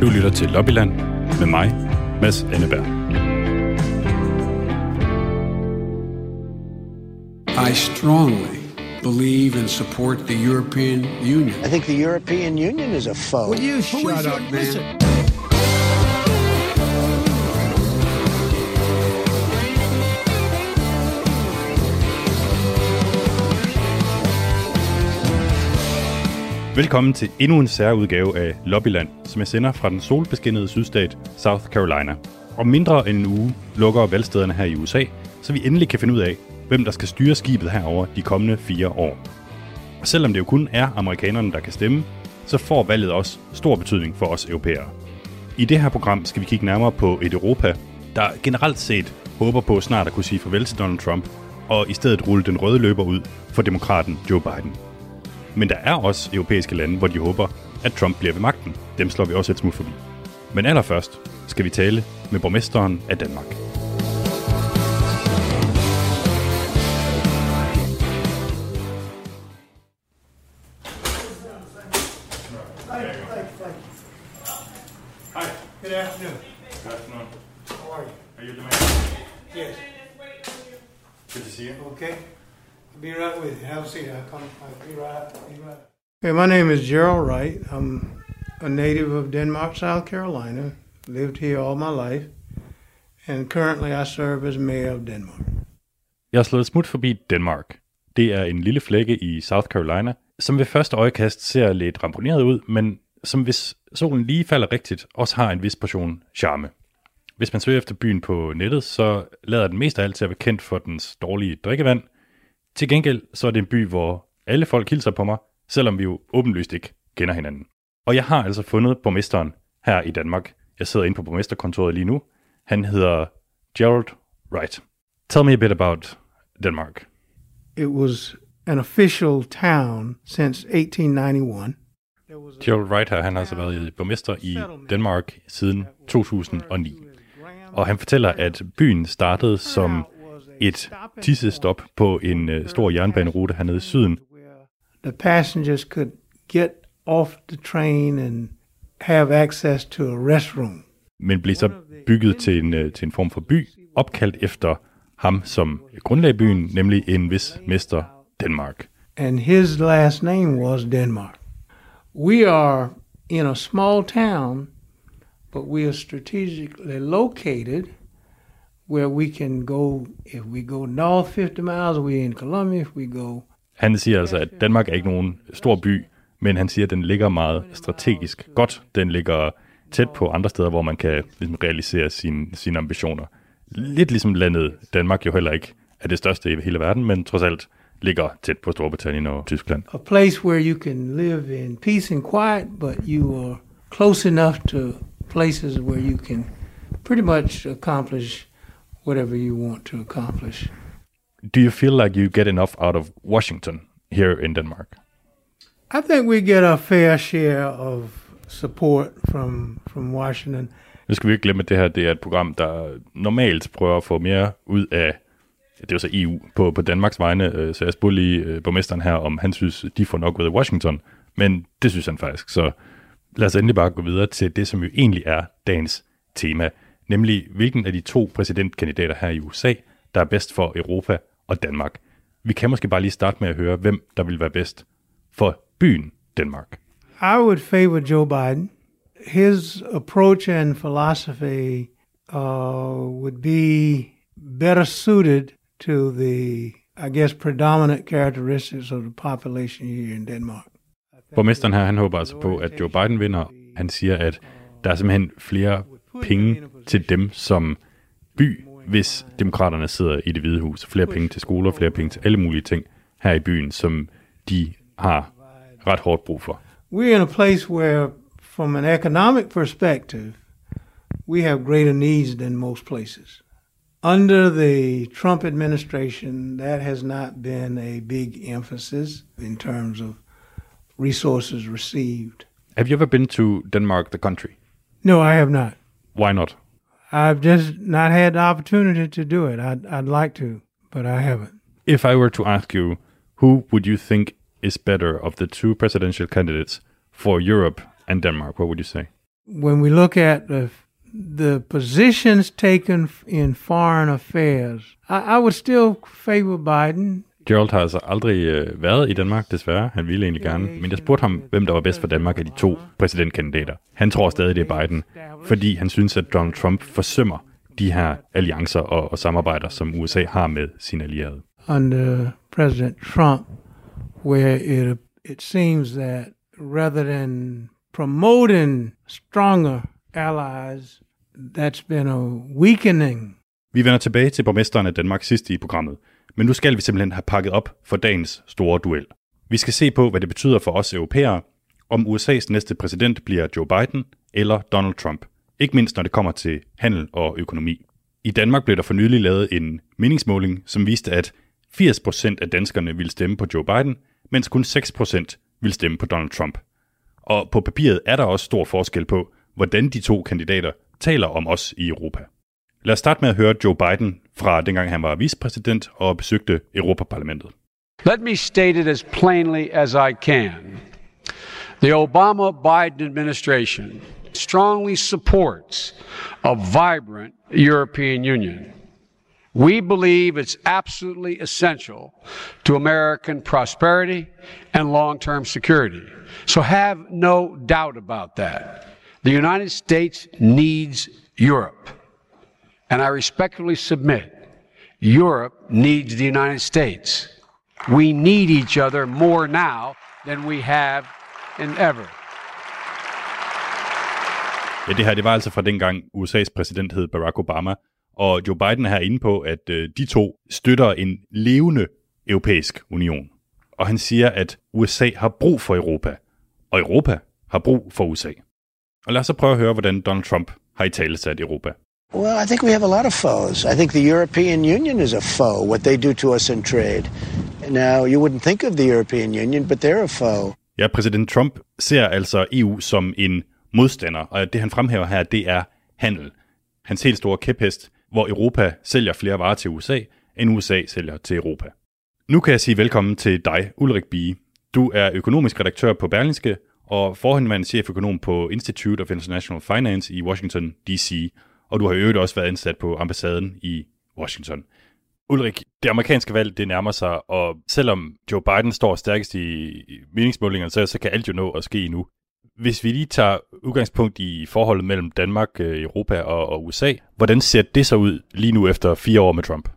Du lytter til Lobbyland med mig, Mads Anneberg. I strongly believe and support the European Union. I think the European Union is a foe. Will you shut up, man? Velkommen til endnu en særudgave af Lobbyland, som jeg sender fra den solbeskinnede sydstat South Carolina. Om mindre end en uge lukker valgstederne her i USA, så vi endelig kan finde ud af, hvem der skal styre skibet herover de kommende fire år. Og selvom det jo kun er amerikanerne, der kan stemme, så får valget også stor betydning for os europæere. I det her program skal vi kigge nærmere på et Europa, der generelt set håber på snart at kunne sige farvel til Donald Trump, og i stedet rulle den røde løber ud for demokraten Joe Biden. Men der er også europæiske lande, hvor de håber, at Trump bliver ved magten. Dem slår vi også et smut forbi. Men allerførst skal vi tale med borgmesteren af Danmark. Okay. Be right with you. Have a seat. I'll come. I'll be right. Be right. Okay, my name is Gerald Wright. I'm a native of Denmark, South Carolina. Lived here all my life, and currently I serve as mayor of Denmark. Jeg har slået et smut forbi Danmark. Det er en lille flække i South Carolina, som ved første øjekast ser lidt ramponeret ud, men som hvis solen lige falder rigtigt, også har en vis portion charme. Hvis man søger efter byen på nettet, så lader den mest af alt til at være kendt for dens dårlige drikkevand. Til gengæld så er det en by, hvor alle folk hilser på mig, selvom vi jo åbenlyst ikke kender hinanden. Og jeg har altså fundet borgmesteren her i Danmark. Jeg sidder inde på borgmesterkontoret lige nu. Han hedder Gerald Wright. Tell me a bit about Denmark. It was an official town since 1891. There was a Gerald Wright her, han har altså været borgmester i Danmark siden 2009. Og han fortæller, at byen startede som et tissestop på en øh, stor jernbanerute hernede i syden, the passengers could get off the train and have access to a restroom. men blev så bygget til en, øh, til en form for by, opkaldt efter ham, som grundlagde byen, nemlig en vis mester Danmark. And his last name was Denmark. We are in a small town, but we are strategically located where we can go, if we go north 50 miles, we're in Columbia. If we go Han siger altså, at Danmark er ikke nogen stor by, men han siger, at den ligger meget strategisk godt. Den ligger tæt på andre steder, hvor man kan ligesom, realisere sine, sine ambitioner. Lidt ligesom landet Danmark jo heller ikke er det største i hele verden, men trods alt ligger tæt på Storbritannien og Tyskland. a place where you can live in peace and quiet, but you are close enough to places where you can pretty much accomplish whatever you want to accomplish. Do you feel like you get enough out of Washington here in Denmark? I think we get a fair share of support from from Washington. Nu skal vi ikke glemme, at det her det er et program, der normalt prøver at få mere ud af, det er jo så EU, på, på Danmarks vegne. øh, Så jeg spurgte lige øh, borgmesteren her, om han synes, de får nok ud af Washington. Men det synes han faktisk. Så lad os endelig bare gå videre til det, som jo egentlig er dagens tema. Nemlig, hvilken af de to præsidentkandidater her i USA, der er bedst for Europa og Danmark. Vi kan måske bare lige starte med at høre, hvem der vil være bedst for byen Danmark. I would favor Joe Biden. His approach and philosophy uh, would be better suited to the, I guess, predominant characteristics of the population here in Denmark. Borgmesteren her, han håber altså på, at Joe Biden vinder. Han siger, at der er simpelthen flere penge til dem som by, hvis demokraterne sidder i det hvide hus. Flere penge til skoler, flere penge til alle mulige ting her i byen, som de har ret hårdt brug for. We're in a place where, from an economic perspective, we have greater needs than most places. Under the Trump administration, that has not been a big emphasis in terms of resources received. Have you ever been to Denmark, the country? No, I have not. Why not? I've just not had the opportunity to do it. I'd, I'd like to, but I haven't. If I were to ask you, who would you think is better of the two presidential candidates for Europe and Denmark? What would you say? when we look at the the positions taken in foreign affairs, I, I would still favor Biden. Gerald har altså aldrig øh, været i Danmark, desværre. Han ville egentlig gerne. Men jeg spurgte ham, hvem der var bedst for Danmark af de to præsidentkandidater. Han tror stadig, det er Biden, fordi han synes, at Donald Trump forsømmer de her alliancer og, og samarbejder, som USA har med sine allierede. under President Trump, where it it seems that rather than promoting stronger allies, that's been a weakening. Vi vender tilbage til borgmesteren af Danmark sidst i programmet, men nu skal vi simpelthen have pakket op for dagens store duel. Vi skal se på, hvad det betyder for os europæere, om USA's næste præsident bliver Joe Biden eller Donald Trump. Ikke mindst når det kommer til handel og økonomi. I Danmark blev der for nylig lavet en meningsmåling, som viste, at 80% af danskerne ville stemme på Joe Biden, mens kun 6% ville stemme på Donald Trump. Og på papiret er der også stor forskel på, hvordan de to kandidater taler om os i Europa. Lad os starte med at høre Joe Biden fra dengang han var vicepræsident og besøgte Europaparlamentet. Let me state it as plainly as I can. The Obama Biden administration strongly supports a vibrant European Union. We believe it's absolutely essential to American prosperity and long term security. So have no doubt about that. The United States needs Europe. And I respectfully submit Europe needs the United States. We need each other more now than we have in ever. Ja, det her det var altså fra dengang USA's præsident hed Barack Obama, og Joe Biden er her inde på, at øh, de to støtter en levende europæisk union. Og han siger, at USA har brug for Europa, og Europa har brug for USA. Og lad os så prøve at høre, hvordan Donald Trump har i tale sat Europa. Well, I think we have a lot of foes. I think the European Union is a foe, what they do to us in trade. Now, you wouldn't think of the European Union, but they're a foe. Ja, præsident Trump ser altså EU som en modstander, og det han fremhæver her, det er handel. Hans helt store kæphest, hvor Europa sælger flere varer til USA, end USA sælger til Europa. Nu kan jeg sige velkommen til dig, Ulrik Bie. Du er økonomisk redaktør på Berlingske, og forhenværende cheføkonom på Institute of International Finance i Washington, D.C., og du har i øvrigt også været ansat på ambassaden i Washington. Ulrik, det amerikanske valg, det nærmer sig, og selvom Joe Biden står stærkest i meningsmålingerne, så, så kan alt jo nå at ske nu. Hvis vi lige tager udgangspunkt i forholdet mellem Danmark, øh, Europa og, og USA, hvordan ser det så ud lige nu efter fire år med Trump?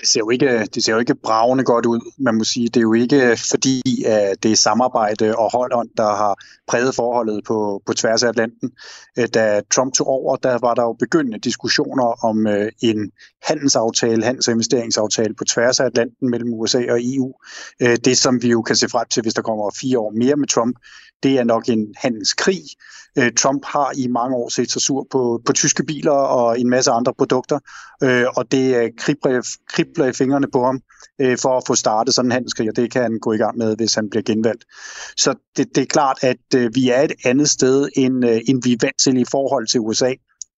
Det ser, jo ikke, det ser jo ikke bravende godt ud. Man må sige, det er jo ikke fordi, at det er samarbejde og holdånd, der har præget forholdet på, på tværs af Atlanten. Øh, da Trump tog over, der var der jo begyndende diskussioner om øh, en handelsaftale, handels- og investeringsaftale på tværs af Atlanten mellem USA og EU. Det, som vi jo kan se frem til, hvis der kommer fire år mere med Trump, det er nok en handelskrig. Trump har i mange år set sig sur på, på tyske biler og en masse andre produkter, og det kribler, æbler i fingrene på ham øh, for at få startet sådan en handelskrig, og det kan han gå i gang med, hvis han bliver genvalgt. Så det, det er klart, at øh, vi er et andet sted, end, øh, end vi er vant til i forhold til USA.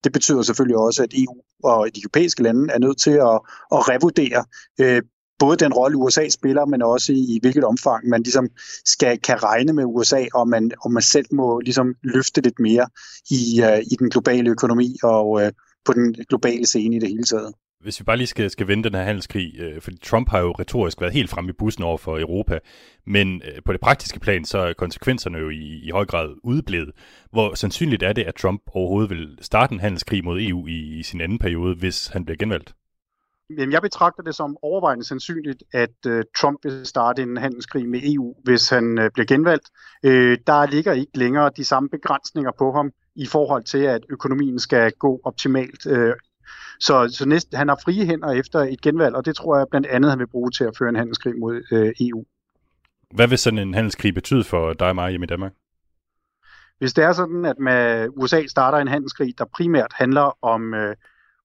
Det betyder selvfølgelig også, at EU og de europæiske lande er nødt til at, at revurdere øh, både den rolle USA spiller, men også i, i hvilket omfang man ligesom skal kan regne med USA, og man, og man selv må ligesom løfte lidt mere i, øh, i den globale økonomi og øh, på den globale scene i det hele taget. Hvis vi bare lige skal, skal vende den her handelskrig, øh, fordi Trump har jo retorisk været helt fremme i bussen over for Europa, men øh, på det praktiske plan, så er konsekvenserne jo i, i høj grad udeblevet. Hvor sandsynligt er det, at Trump overhovedet vil starte en handelskrig mod EU i, i sin anden periode, hvis han bliver genvalgt? Jamen, jeg betragter det som overvejende sandsynligt, at øh, Trump vil starte en handelskrig med EU, hvis han øh, bliver genvalgt. Øh, der ligger ikke længere de samme begrænsninger på ham i forhold til, at økonomien skal gå optimalt. øh, så så næste, han har frie hænder efter et genvalg, og det tror jeg blandt andet, han vil bruge til at føre en handelskrig mod uh, EU. Hvad vil sådan en handelskrig betyde for dig og mig hjemme i Danmark? Hvis det er sådan, at med USA starter en handelskrig, der primært handler om, uh,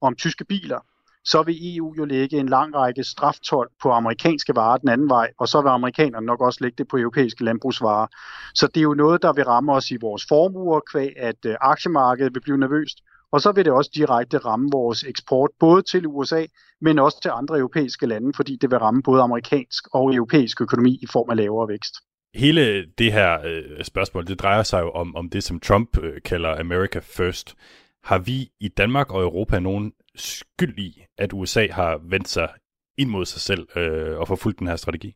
om tyske biler, så vil EU jo lægge en lang række straftol på amerikanske varer den anden vej, og så vil amerikanerne nok også lægge det på europæiske landbrugsvarer. Så det er jo noget, der vil ramme os i vores formuer, kvæg at øh, aktiemarkedet vil blive nervøst, og så vil det også direkte ramme vores eksport, både til USA, men også til andre europæiske lande, fordi det vil ramme både amerikansk og europæisk økonomi i form af lavere vækst. hele det her øh, spørgsmål, det drejer sig jo om, om det, som Trump øh, kalder America First. Har vi i Danmark og Europa nogen skyld i, at USA har vendt sig ind mod sig selv øh, og forfulgt den her strategi?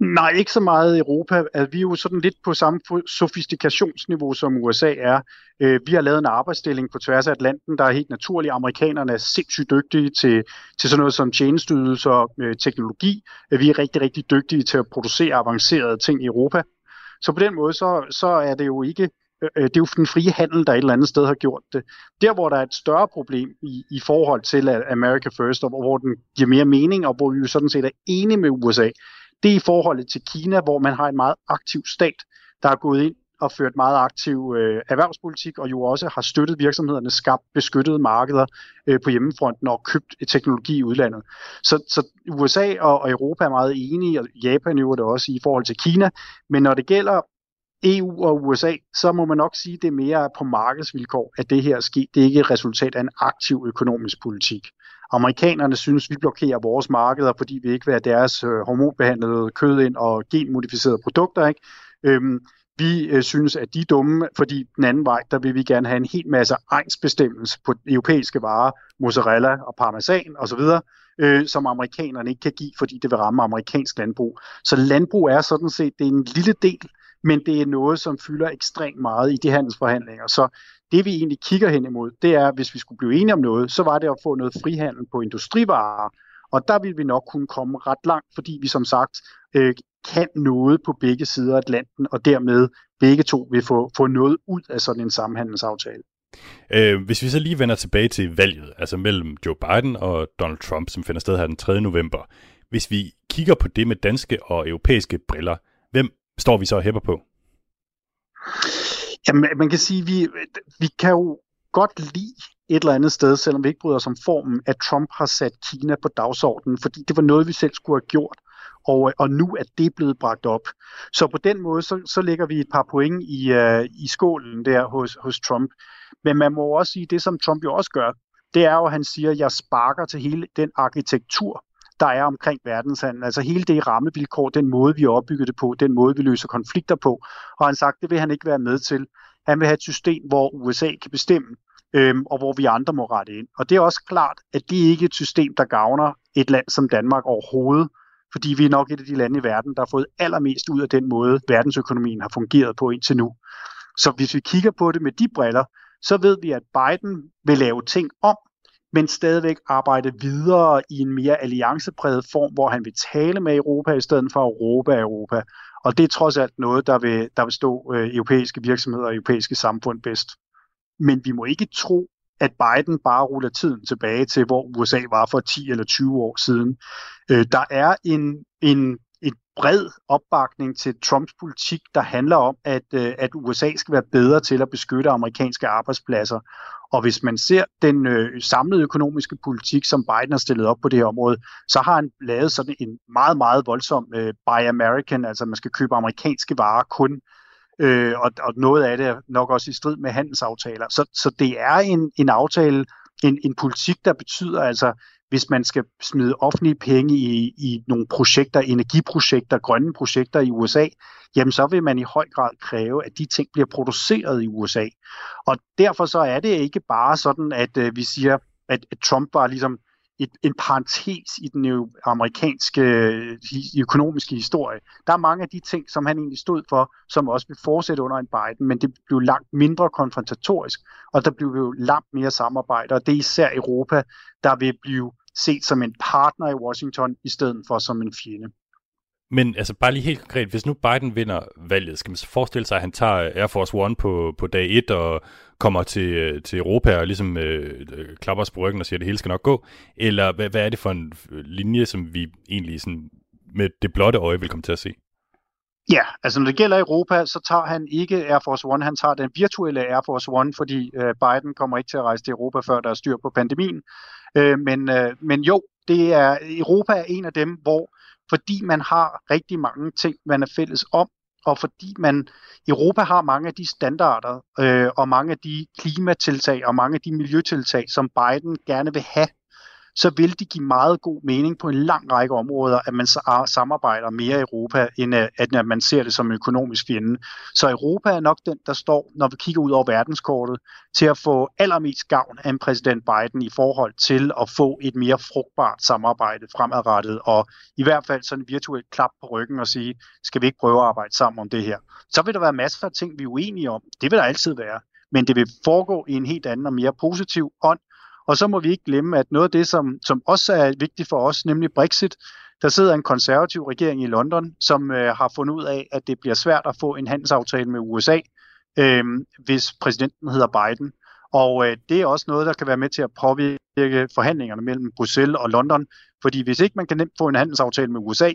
Nej, ikke så meget i Europa. Altså, vi er jo sådan lidt på samme sofistikationsniveau, som USA er. Øh, vi har lavet en arbejdsdeling på tværs af Atlanten, der er helt naturlig. Amerikanerne er sindssygt dygtige til, til sådan noget som tjenesteydelser og øh, teknologi. Øh, vi er rigtig, rigtig dygtige til at producere avancerede ting i Europa. Så på den måde, så, så er det jo ikke øh, øh, det er jo den frie handel, der et eller andet sted har gjort det. Der, hvor der er et større problem i, i forhold til America First, og hvor den giver mere mening, og hvor vi jo sådan set er enige med USA, det er i forholdet til Kina, hvor man har en meget aktiv stat, der er gået ind og ført meget aktiv øh, erhvervspolitik, og jo også har støttet virksomhederne, skabt beskyttede markeder øh, på hjemmefronten og købt teknologi i udlandet. Så, så USA og, og Europa er meget enige, og Japan jo det også i forhold til Kina, men når det gælder EU og USA, så må man nok sige, at det er mere på markedsvilkår, at det her er sket. Det er ikke et resultat af en aktiv økonomisk politik. Amerikanerne synes, vi blokerer vores markeder, fordi vi ikke vil have deres øh, hormonbehandlede kød ind og genmodificerede produkter. Ikke? Øhm, vi øh, synes, at de er dumme, fordi den anden vej, der vil vi gerne have en hel masse egensbestemmelse på europæiske varer, mozzarella og parmesan osv., øh, som amerikanerne ikke kan give, fordi det vil ramme amerikansk landbrug. Så landbrug er sådan set det er en lille del, men det er noget, som fylder ekstremt meget i de handelsforhandlinger. Så det vi egentlig kigger hen imod, det er, hvis vi skulle blive enige om noget, så var det at få noget frihandel på industrivarer, og der vil vi nok kunne komme ret langt, fordi vi som sagt øh, kan noget på begge sider af Atlanten, og dermed begge to vil få, få noget ud af sådan en samhandelsaftale. Øh, hvis vi så lige vender tilbage til valget, altså mellem Joe Biden og Donald Trump, som finder sted her den 3. november. Hvis vi kigger på det med danske og europæiske briller, hvem står vi så og hæpper på? Jamen, man kan sige, vi, vi kan jo godt lide et eller andet sted, selvom vi ikke bryder os om formen, at Trump har sat Kina på dagsordenen, fordi det var noget, vi selv skulle have gjort, og, og nu er det blevet bragt op. Så på den måde, så, så lægger vi et par point i, uh, i skålen der hos, hos Trump. Men man må også sige, det som Trump jo også gør, det er jo, at han siger, at jeg sparker til hele den arkitektur, der er omkring verdenshandel. Altså hele det rammevilkår, den måde, vi opbygger det på, den måde, vi løser konflikter på. Og han sagt, det vil han ikke være med til. Han vil have et system, hvor USA kan bestemme, øhm, og hvor vi andre må rette ind. Og det er også klart, at det ikke er et system, der gavner et land som Danmark overhovedet, fordi vi er nok et af de lande i verden, der har fået allermest ud af den måde, verdensøkonomien har fungeret på indtil nu. Så hvis vi kigger på det med de briller, så ved vi, at Biden vil lave ting om, men stadigvæk arbejde videre i en mere alliancepræget form, hvor han vil tale med Europa i stedet for Europa af Europa. Og det er trods alt noget, der vil, der vil stå øh, europæiske virksomheder og europæiske samfund bedst. Men vi må ikke tro, at Biden bare ruller tiden tilbage til, hvor USA var for 10 eller 20 år siden. Øh, der er en, en en bred opbakning til Trumps politik, der handler om, at, øh, at USA skal være bedre til at beskytte amerikanske arbejdspladser. Og hvis man ser den øh, samlede økonomiske politik, som Biden har stillet op på det her område, så har han lavet sådan en meget, meget voldsom øh, buy American, altså man skal købe amerikanske varer kun, øh, og, og noget af det er nok også i strid med handelsaftaler. Så, så det er en, en aftale, en, en politik, der betyder altså, hvis man skal smide offentlige penge i, i nogle projekter, energiprojekter, grønne projekter i USA, jamen så vil man i høj grad kræve, at de ting bliver produceret i USA. Og derfor så er det ikke bare sådan, at øh, vi siger, at, at Trump var ligesom et, en parentes i den amerikanske øh, økonomiske historie. Der er mange af de ting, som han egentlig stod for, som også vil fortsætte under en Biden, men det blev langt mindre konfrontatorisk, og der blev jo langt mere samarbejde, og det er især Europa, der vil blive set som en partner i Washington, i stedet for som en fjende. Men altså bare lige helt konkret, hvis nu Biden vinder valget, skal man så forestille sig, at han tager Air Force One på, på dag 1 og kommer til, til Europa og ligesom øh, klapper os på ryggen og siger, at det hele skal nok gå? Eller hvad, hvad er det for en linje, som vi egentlig sådan med det blotte øje vil komme til at se? Ja, altså når det gælder Europa, så tager han ikke Air Force One, han tager den virtuelle Air Force One, fordi øh, Biden kommer ikke til at rejse til Europa, før der er styr på pandemien. Øh, men, øh, men jo, det er, Europa er en af dem, hvor fordi man har rigtig mange ting, man er fælles om, og fordi man Europa har mange af de standarder øh, og mange af de klimatiltag og mange af de miljøtiltag, som Biden gerne vil have, så vil det give meget god mening på en lang række områder, at man ah, samarbejder mere i Europa, end øh, at man ser det som en økonomisk fjende. Så Europa er nok den, der står, når vi kigger ud over verdenskortet, til at få allermest gavn af en præsident Biden i forhold til at få et mere frugtbart samarbejde fremadrettet, og i hvert fald sådan en virtuelt klap på ryggen og sige, skal vi ikke prøve at arbejde sammen om det her. Så vil der være masser af ting, vi er uenige om. Det vil der altid være. Men det vil foregå i en helt anden og mere positiv ånd, og så må vi ikke glemme, at noget af det, som, som også er vigtigt for os, nemlig Brexit, der sidder en konservativ regering i London, som øh, har fundet ud af, at det bliver svært at få en handelsaftale med USA, øh, hvis præsidenten hedder Biden. Og øh, det er også noget, der kan være med til at påvirke forhandlingerne mellem Bruxelles og London. Fordi hvis ikke man kan nemt få en handelsaftale med USA,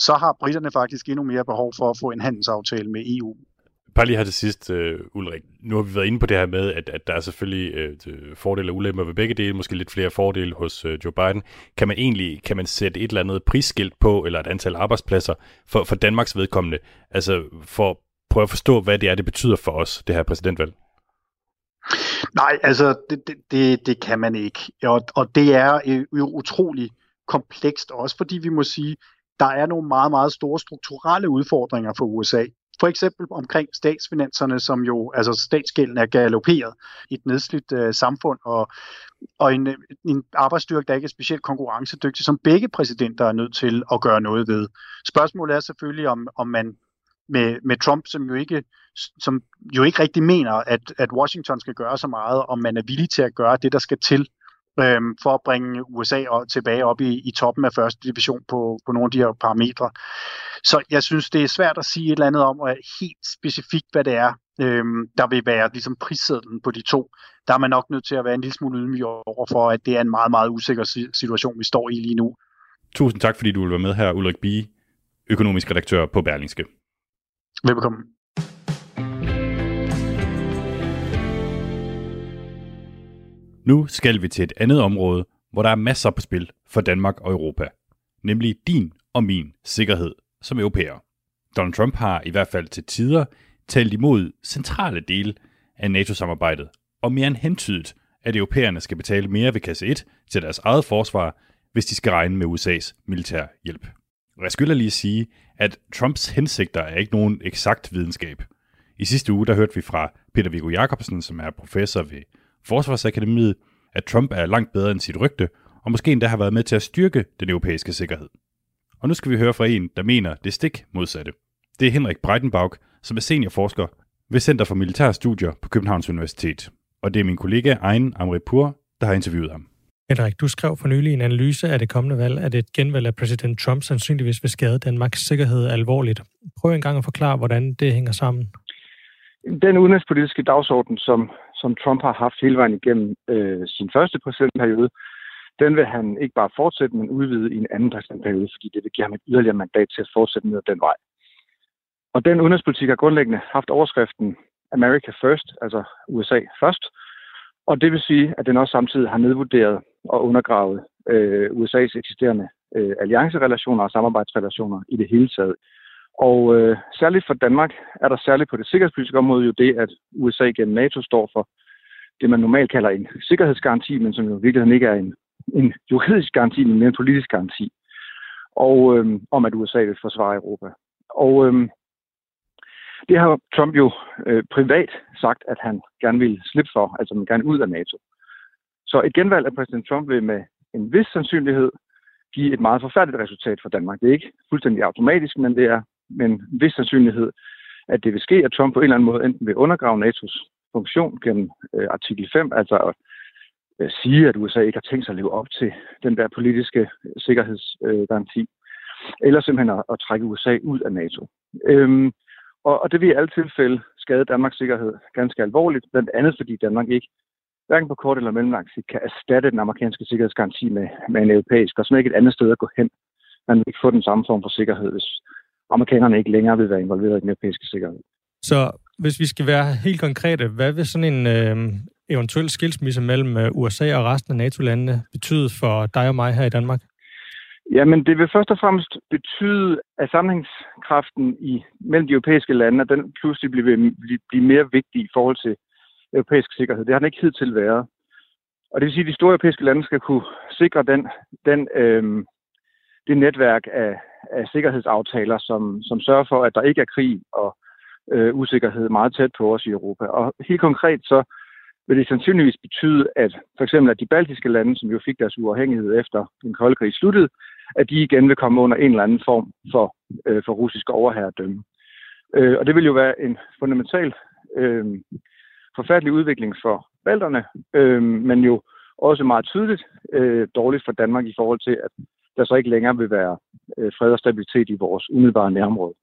så har britterne faktisk endnu mere behov for at få en handelsaftale med EU. Bare lige her til sidst, øh, Ulrik. Nu har vi været inde på det her med, at, at der er selvfølgelig øh, fordele og ulemper ved begge dele, måske lidt flere fordele hos øh, Joe Biden. Kan man egentlig kan man sætte et eller andet prisskilt på, eller et antal arbejdspladser for, for Danmarks vedkommende? Altså for at prøve at forstå, hvad det er, det betyder for os, det her præsidentvalg. Nej, altså det, det, det, det kan man ikke. Og, og det er øh, jo utrolig komplekst, også fordi vi må sige, der er nogle meget, meget store strukturelle udfordringer for USA. For eksempel omkring statsfinanserne, som jo, altså statsgælden er galoperet i et nedslidt øh, samfund, og, og en, øh, en arbejdsstyrke, der ikke er specielt konkurrencedygtig, som begge præsidenter er nødt til at gøre noget ved. Spørgsmålet er selvfølgelig, om, om man med, med Trump, som jo ikke som jo ikke rigtig mener, at, at Washington skal gøre så meget, om man er villig til at gøre det, der skal til øhm, for at bringe USA tilbage op i, i toppen af første division på, på nogle af de her parametre. Så jeg synes, det er svært at sige et eller andet om, at helt specifikt, hvad det er, øhm, der vil være ligesom prissedlen på de to. Der er man nok nødt til at være en lille smule ydmyg over for, at det er en meget, meget usikker situation, vi står i lige nu. Tusind tak, fordi du vil være med her, Ulrik Bie, økonomisk redaktør på Berlingske. Velkommen. Nu skal vi til et andet område, hvor der er masser på spil for Danmark og Europa, nemlig din og min sikkerhed som europæer. Donald Trump har i hvert fald til tider talt imod centrale dele af NATO-samarbejdet, og mere end hentydet, at europæerne skal betale mere ved kasse 1 til deres eget forsvar, hvis de skal regne med USA's militær hjælp. Og jeg skylder lige sige, at Trumps hensigter er ikke nogen eksakt videnskab. I sidste uge der hørte vi fra Peter Viggo Jacobsen, som er professor ved Forsvarsakademiet, at Trump er langt bedre end sit rygte, og måske endda har været med til at styrke den europæiske sikkerhed. Og nu skal vi høre fra en, der mener det stik modsatte. Det er Henrik Breitenbach, som er seniorforsker ved Center for Militære Studier på Københavns Universitet. Og det er min kollega Ejn Amripur, der har interviewet ham. Henrik, du skrev for nylig en analyse af det kommende valg, at et genvalg af præsident Trump sandsynligvis vil skade Danmarks sikkerhed alvorligt. Prøv en gang at forklare, hvordan det hænger sammen. Den udenrigspolitiske dagsorden, som, som Trump har haft hele vejen igennem øh, sin første præsidentperiode, den vil han ikke bare fortsætte, men udvide i en anden præsidentperiode, fordi det vil give ham et yderligere mandat til at fortsætte ned ad den vej. Og den udenrigspolitik har grundlæggende haft overskriften America First, altså USA først, og det vil sige, at den også samtidig har nedvurderet og undergravet øh, USA's eksisterende øh, alliancerelationer og samarbejdsrelationer i det hele taget. Og øh, særligt for Danmark er der særligt på det sikkerhedspolitiske område jo det, at USA gennem NATO står for det, man normalt kalder en sikkerhedsgaranti, men som jo i virkeligheden ikke er en, en juridisk garanti, men mere en politisk garanti. Og øh, om at USA vil forsvare Europa. Og øh, det har Trump jo øh, privat sagt, at han gerne vil slippe for, altså man gerne ud af NATO. Så et genvalg af præsident Trump vil med en vis sandsynlighed give et meget forfærdeligt resultat for Danmark. Det er ikke fuldstændig automatisk, men det er med en vis sandsynlighed, at det vil ske, at Trump på en eller anden måde enten vil undergrave NATO's funktion gennem øh, artikel 5, altså at Øh, sige, at USA ikke har tænkt sig at leve op til den der politiske øh, sikkerhedsgaranti, øh, eller simpelthen at, at trække USA ud af NATO. Øhm, og, og det vil i alle tilfælde skade Danmarks sikkerhed ganske alvorligt, blandt andet fordi Danmark ikke hverken på kort eller mellemlang sigt kan erstatte den amerikanske sikkerhedsgaranti med, med en europæisk, og som ikke et andet sted at gå hen. Man vil ikke få den samme form for sikkerhed, hvis amerikanerne ikke længere vil være involveret i den europæiske sikkerhed. Så hvis vi skal være helt konkrete, hvad vil sådan en øh, eventuel skilsmisse mellem øh, USA og resten af NATO-landene betyde for dig og mig her i Danmark? Jamen, det vil først og fremmest betyde, at sammenhængskraften i, mellem de europæiske lande, den pludselig bliver, bliver mere vigtig i forhold til europæisk sikkerhed. Det har den ikke hidtil været. Og det vil sige, at de store europæiske lande skal kunne sikre den, den, øh, det netværk af, af sikkerhedsaftaler, som, som sørger for, at der ikke er krig og øh, usikkerhed meget tæt på os i Europa. Og helt konkret så vil det sandsynligvis betyde, at for eksempel at de baltiske lande, som jo fik deres uafhængighed efter den kolde krig sluttede, at de igen vil komme under en eller anden form for, øh, for russisk overherredømme. Øh, og det vil jo være en fundamental øh, forfærdelig udvikling for balterne, øh, men jo også meget tydeligt øh, dårligt for Danmark i forhold til, at der så ikke længere vil være øh, fred og stabilitet i vores umiddelbare nærområde.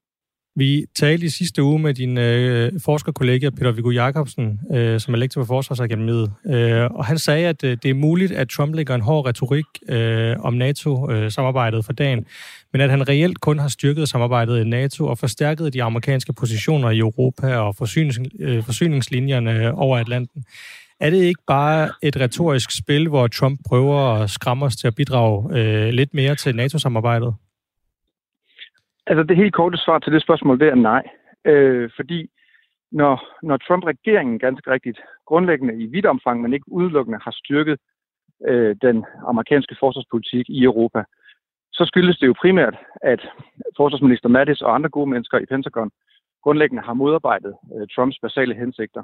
Vi talte i sidste uge med din øh, forskerkollega Peter Viggo Jacobsen, øh, som er lektor på Forsvarsakademiet, øh, og han sagde, at øh, det er muligt, at Trump lægger en hård retorik øh, om NATO-samarbejdet øh, for dagen, men at han reelt kun har styrket samarbejdet i NATO og forstærket de amerikanske positioner i Europa og forsynings, øh, forsyningslinjerne over Atlanten. Er det ikke bare et retorisk spil, hvor Trump prøver at skræmme os til at bidrage øh, lidt mere til NATO-samarbejdet? Altså det helt korte svar til det spørgsmål, det er nej. Øh, fordi når, når Trump-regeringen ganske rigtigt grundlæggende i vidt omfang, men ikke udelukkende har styrket øh, den amerikanske forsvarspolitik i Europa, så skyldes det jo primært, at forsvarsminister Mattis og andre gode mennesker i Pentagon grundlæggende har modarbejdet øh, Trumps basale hensigter.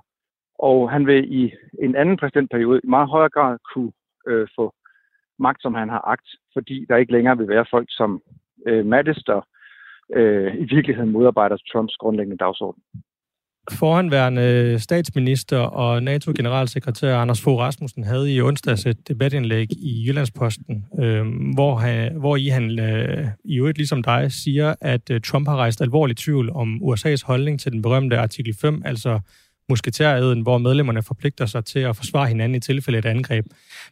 Og han vil i en anden præsidentperiode i meget højere grad kunne øh, få magt, som han har agt, fordi der ikke længere vil være folk som øh, Mattis, der øh, i virkeligheden modarbejder Trumps grundlæggende dagsorden. Forhåndværende statsminister og NATO-generalsekretær Anders Fogh Rasmussen havde i onsdags et debatindlæg i Jyllandsposten, øh, hvor, han, hvor i han øh, i øvrigt ligesom dig siger, at øh, Trump har rejst alvorlig tvivl om USA's holdning til den berømte artikel 5, altså musketæreden, hvor medlemmerne forpligter sig til at forsvare hinanden i tilfælde af et angreb.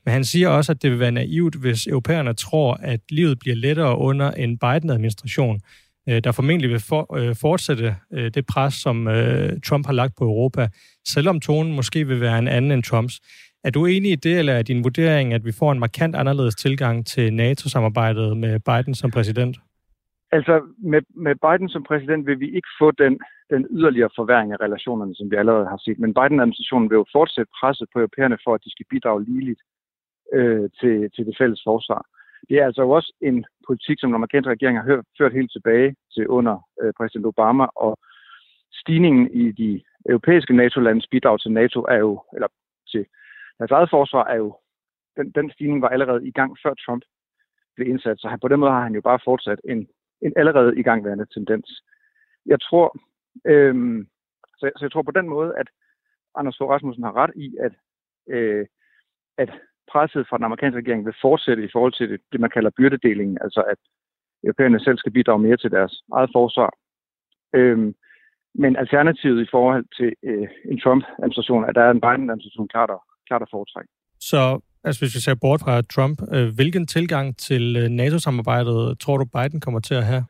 Men han siger også, at det vil være naivt, hvis europæerne tror, at livet bliver lettere under en Biden-administration, øh, der formentlig vil for, øh, fortsætte øh, det pres, som øh, Trump har lagt på Europa, selvom tonen måske vil være en anden end Trumps. Er du enig i det, eller er din vurdering, at vi får en markant anderledes tilgang til NATO-samarbejdet med Biden som præsident? Altså, med, med Biden som præsident vil vi ikke få den, den yderligere forværing af relationerne, som vi allerede har set. Men Biden-administrationen vil jo fortsætte presset på europæerne for, at de skal bidrage ligeligt øh, til, til det fælles forsvar. Det er altså også en politik, som den amerikanske regering har ført helt tilbage til under øh, præsident Obama, og stigningen i de europæiske NATO-landes bidrag til NATO er jo, eller til deres eget forsvar er jo, den, den stigning var allerede i gang før Trump blev indsat, så han, på den måde har han jo bare fortsat en, en allerede igangværende tendens. Jeg tror, øhm, så, så jeg tror på den måde, at Anders Fogh Rasmussen har ret i, at, øh, at presset fra den amerikanske regering vil fortsætte i forhold til det, det man kalder byrdedelingen, altså at europæerne selv skal bidrage mere til deres eget forsvar. Øhm, men alternativet i forhold til øh, en Trump-administration, at der er en Biden-administration klart at, klart at foretrække. Så altså hvis vi ser bort fra Trump, øh, hvilken tilgang til øh, NATO-samarbejdet tror du, Biden kommer til at have?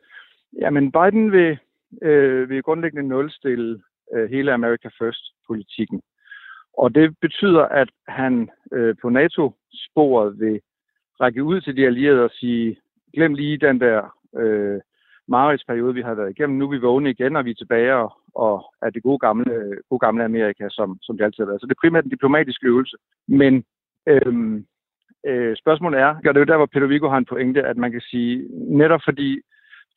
Jamen, Biden vil, øh, vil grundlæggende nulstille øh, hele America First-politikken. Og det betyder, at han øh, på NATO-sporet vil række ud til de allierede og sige, glem lige den der øh, mareridsperiode, vi har været igennem. Nu er vi vågne igen, og vi er tilbage og, og er det gode gamle, gode gamle Amerika, som, som det altid har været. Så det er primært en diplomatisk øvelse. Men øh, øh, spørgsmålet er, og det er jo der, hvor Peter Vigo har en pointe, at man kan sige, netop fordi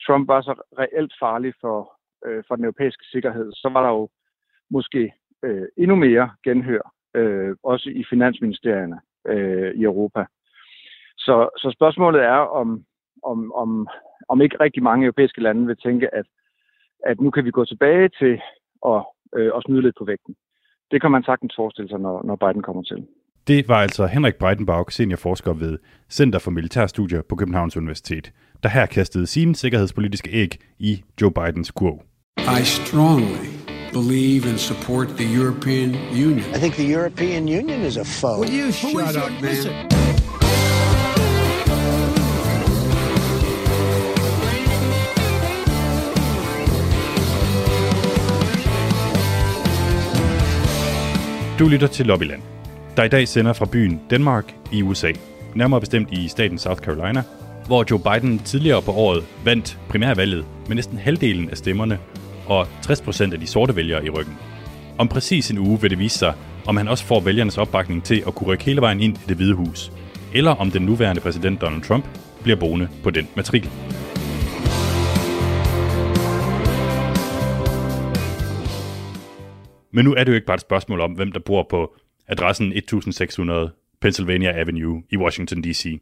Trump var så reelt farlig for, øh, for den europæiske sikkerhed, så var der jo måske øh, endnu mere genhør, øh, også i finansministerierne øh, i Europa. Så, så spørgsmålet er, om, om, om, om ikke rigtig mange europæiske lande vil tænke, at, at nu kan vi gå tilbage til at, øh, at snyde lidt på vægten. Det kan man sagtens forestille sig, når, når Biden kommer til. Det var altså Henrik Breitenbach, seniorforsker ved Center for Militærstudier på Københavns Universitet, der her kastede sine sikkerhedspolitiske æg i Joe Bidens kurv. I strongly believe and support the European Union. I think the European Union is a foe. Will you shut up, man? Du lytter til Lobbyland, der i dag sender fra byen Denmark i USA, nærmere bestemt i staten South Carolina, hvor Joe Biden tidligere på året vandt primærvalget med næsten halvdelen af stemmerne og 60% af de sorte vælgere i ryggen. Om præcis en uge vil det vise sig, om han også får vælgernes opbakning til at kunne rykke hele vejen ind i det hvide hus, eller om den nuværende præsident Donald Trump bliver boende på den matrikel. Men nu er det jo ikke bare et spørgsmål om, hvem der bor på adressen 1600 Pennsylvania Avenue i Washington D.C.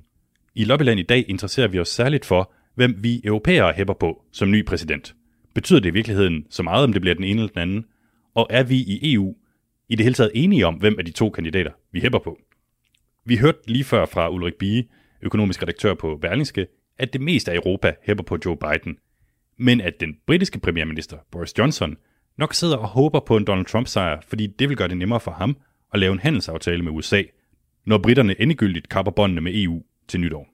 I Lobbyland i dag interesserer vi os særligt for, hvem vi europæere hæpper på som ny præsident. Betyder det i virkeligheden så meget, om det bliver den ene eller den anden? Og er vi i EU i det hele taget enige om, hvem af de to kandidater vi hæpper på? Vi hørte lige før fra Ulrik Bie, økonomisk redaktør på Berlingske, at det meste af Europa hæpper på Joe Biden, men at den britiske premierminister Boris Johnson nok sidder og håber på en Donald Trump-sejr, fordi det vil gøre det nemmere for ham at lave en handelsaftale med USA, når britterne endegyldigt kapper båndene med EU til nytår.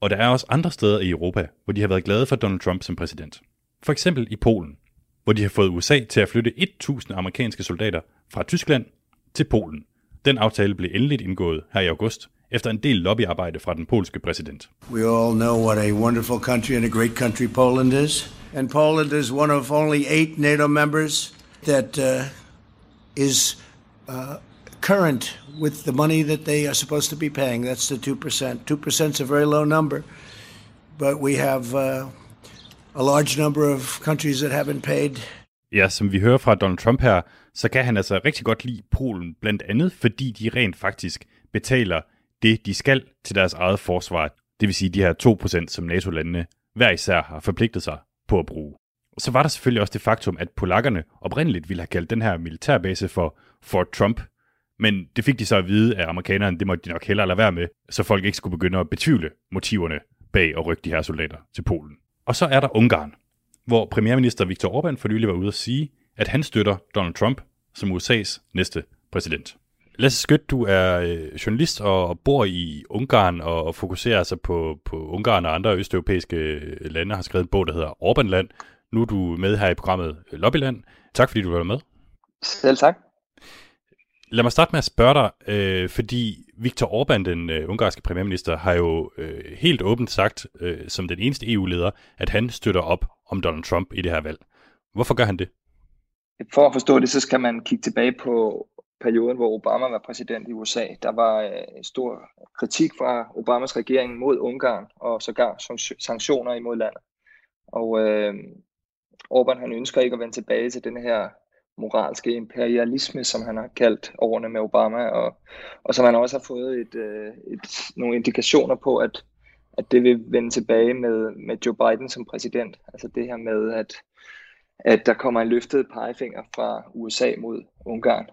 Og der er også andre steder i Europa, hvor de har været glade for Donald Trump som præsident. For eksempel i Polen, hvor de har fået USA til at flytte 1000 amerikanske soldater fra Tyskland til Polen. Den aftale blev endeligt indgået her i august, efter en del lobbyarbejde fra den polske præsident. We all know what a wonderful country and a great country Poland is. And Poland is one of only eight NATO members that uh, is uh, current with the money that they are supposed to be paying. That's the 2%. 2% is a very low number, but we have uh, a large number of countries that haven't paid. Ja, som vi hører fra Donald Trump her, så kan han altså rigtig godt lide Polen, blandt andet fordi de rent faktisk betaler det, de skal til deres eget forsvar. Det vil sige de her 2%, som NATO-landene hver især har forpligtet sig på at bruge. Og så var der selvfølgelig også det faktum, at polakkerne oprindeligt ville have kaldt den her militærbase for Fort Trump, men det fik de så at vide af amerikanerne, det måtte de nok hellere lade være med, så folk ikke skulle begynde at betvivle motiverne bag at rykke de her soldater til Polen. Og så er der Ungarn, hvor premierminister Viktor Orbán for nylig var ude at sige, at han støtter Donald Trump som USA's næste præsident. Lasse Skødt, du er øh, journalist og bor i Ungarn og fokuserer altså på, på Ungarn og andre østeuropæiske øh, lande, har skrevet en bog, der hedder Orbanland. Nu er du med her i programmet Lobbyland. Tak fordi du var med. Selv tak. Lad mig starte med at spørge dig, øh, fordi Viktor Orbán, den øh, ungarske premierminister, har jo øh, helt åbent sagt, øh, som den eneste EU-leder, at han støtter op om Donald Trump i det her valg. Hvorfor gør han det? For at forstå det, så skal man kigge tilbage på perioden, hvor Obama var præsident i USA. Der var øh, stor kritik fra Obamas regering mod Ungarn, og sågar sanktioner imod landet. Og øh, Orbán han ønsker ikke at vende tilbage til den her moralske imperialisme, som han har kaldt årene med Obama, og, og som han også har fået et, øh, et, nogle indikationer på, at, at det vil vende tilbage med, med Joe Biden som præsident. Altså det her med, at, at der kommer en løftet pegefinger fra USA mod Ungarn.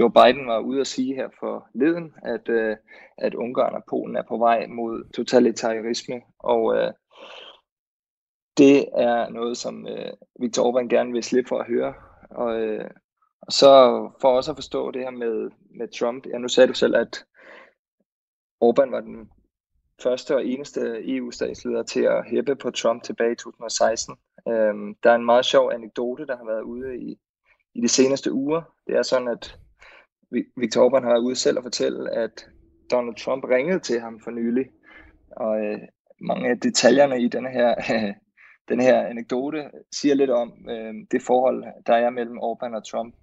Joe Biden var ude at sige her for leden, at, øh, at Ungarn og Polen er på vej mod totalitarisme, og øh, det er noget, som Viktor Orbán gerne vil slippe for at høre. Og, øh, og så for også at forstå det her med, med Trump, ja nu sagde du selv, at Orbán var den første og eneste EU-statsleder til at hæppe på Trump tilbage i 2016. Øhm, der er en meget sjov anekdote, der har været ude i, i de seneste uger. Det er sådan, at Viktor Orbán har været ude selv at fortælle, at Donald Trump ringede til ham for nylig. Og øh, mange af detaljerne i denne her, øh, den her anekdote siger lidt om øh, det forhold, der er mellem Orbán og Trump.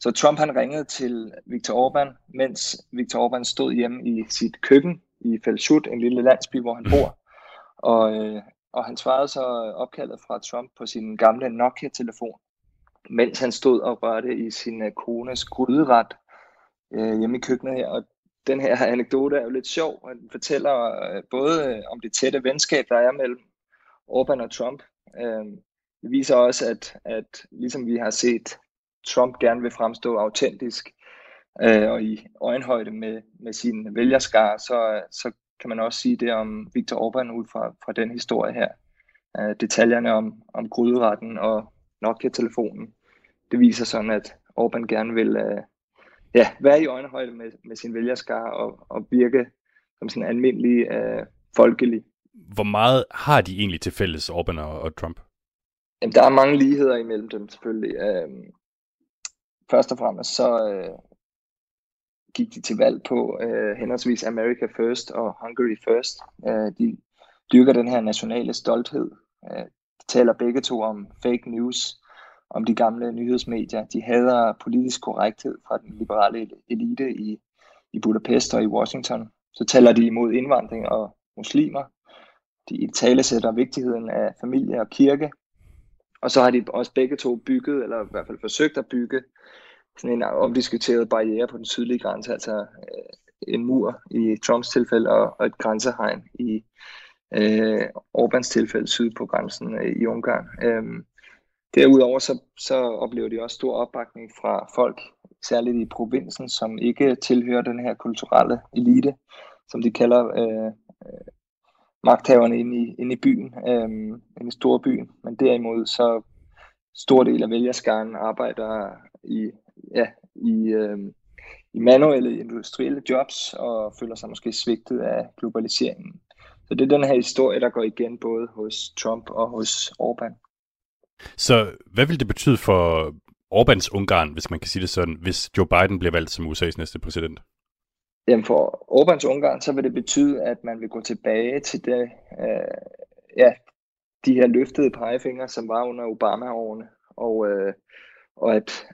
Så Trump han ringede til Viktor Orbán, mens Viktor Orbán stod hjemme i sit køkken i Felshut, en lille landsby, hvor han bor. Og, øh, og han svarede så opkaldet fra Trump på sin gamle Nokia-telefon, mens han stod og rørte i sin øh, kones gryderet øh, hjemme i køkkenet her. Og den her anekdote er jo lidt sjov, den fortæller øh, både øh, om det tætte venskab, der er mellem Orbán og Trump. Øh, det viser også, at, at ligesom vi har set, Trump gerne vil fremstå autentisk øh, og i øjenhøjde med, med sin vælgerskar, så, så kan man også sige det om Viktor Orbán ud fra, fra den historie her. Øh, detaljerne om, om gryderetten og Nokia-telefonen, det viser sådan, at Orbán gerne vil øh, ja, være i øjenhøjde med, med sin vælgerskar og, og virke som sådan almindelig øh, folkelig. Hvor meget har de egentlig til fælles, Orbán og, og Trump? Jamen, der er mange ligheder imellem dem selvfølgelig. Øhm, først og fremmest så øh, gik de til valg på øh, henholdsvis America First og Hungary First. Øh, de dyrker den her nationale stolthed. Øh, de taler begge to om fake news om de gamle nyhedsmedier. De hader politisk korrekthed fra den liberale elite i, i Budapest og i Washington. Så taler de imod indvandring og muslimer. De talesætter vigtigheden af familie og kirke. Og så har de også begge to bygget, eller i hvert fald forsøgt at bygge, sådan en omdiskuteret barriere på den sydlige grænse, altså øh, en mur i Trumps tilfælde og, og et grænsehegn i øh, Orbans tilfælde syd på grænsen øh, i Ungarn. Øhm, derudover så, så oplever de også stor opbakning fra folk, særligt i provinsen, som ikke tilhører den her kulturelle elite, som de kalder øh, øh, magthaverne inde i, inde i byen, øh, inde i storbyen. Men derimod så stor del af vælgerskaren arbejder i, ja, i, øh, i manuelle industrielle jobs og føler sig måske svigtet af globaliseringen. Så det er den her historie, der går igen både hos Trump og hos Orbán. Så hvad vil det betyde for Orbáns Ungarn, hvis man kan sige det sådan, hvis Joe Biden bliver valgt som USA's næste præsident? Jamen for Orbans Ungarn, så vil det betyde, at man vil gå tilbage til det, øh, ja, de her løftede pegefingre, som var under Obama-årene, og, øh, og at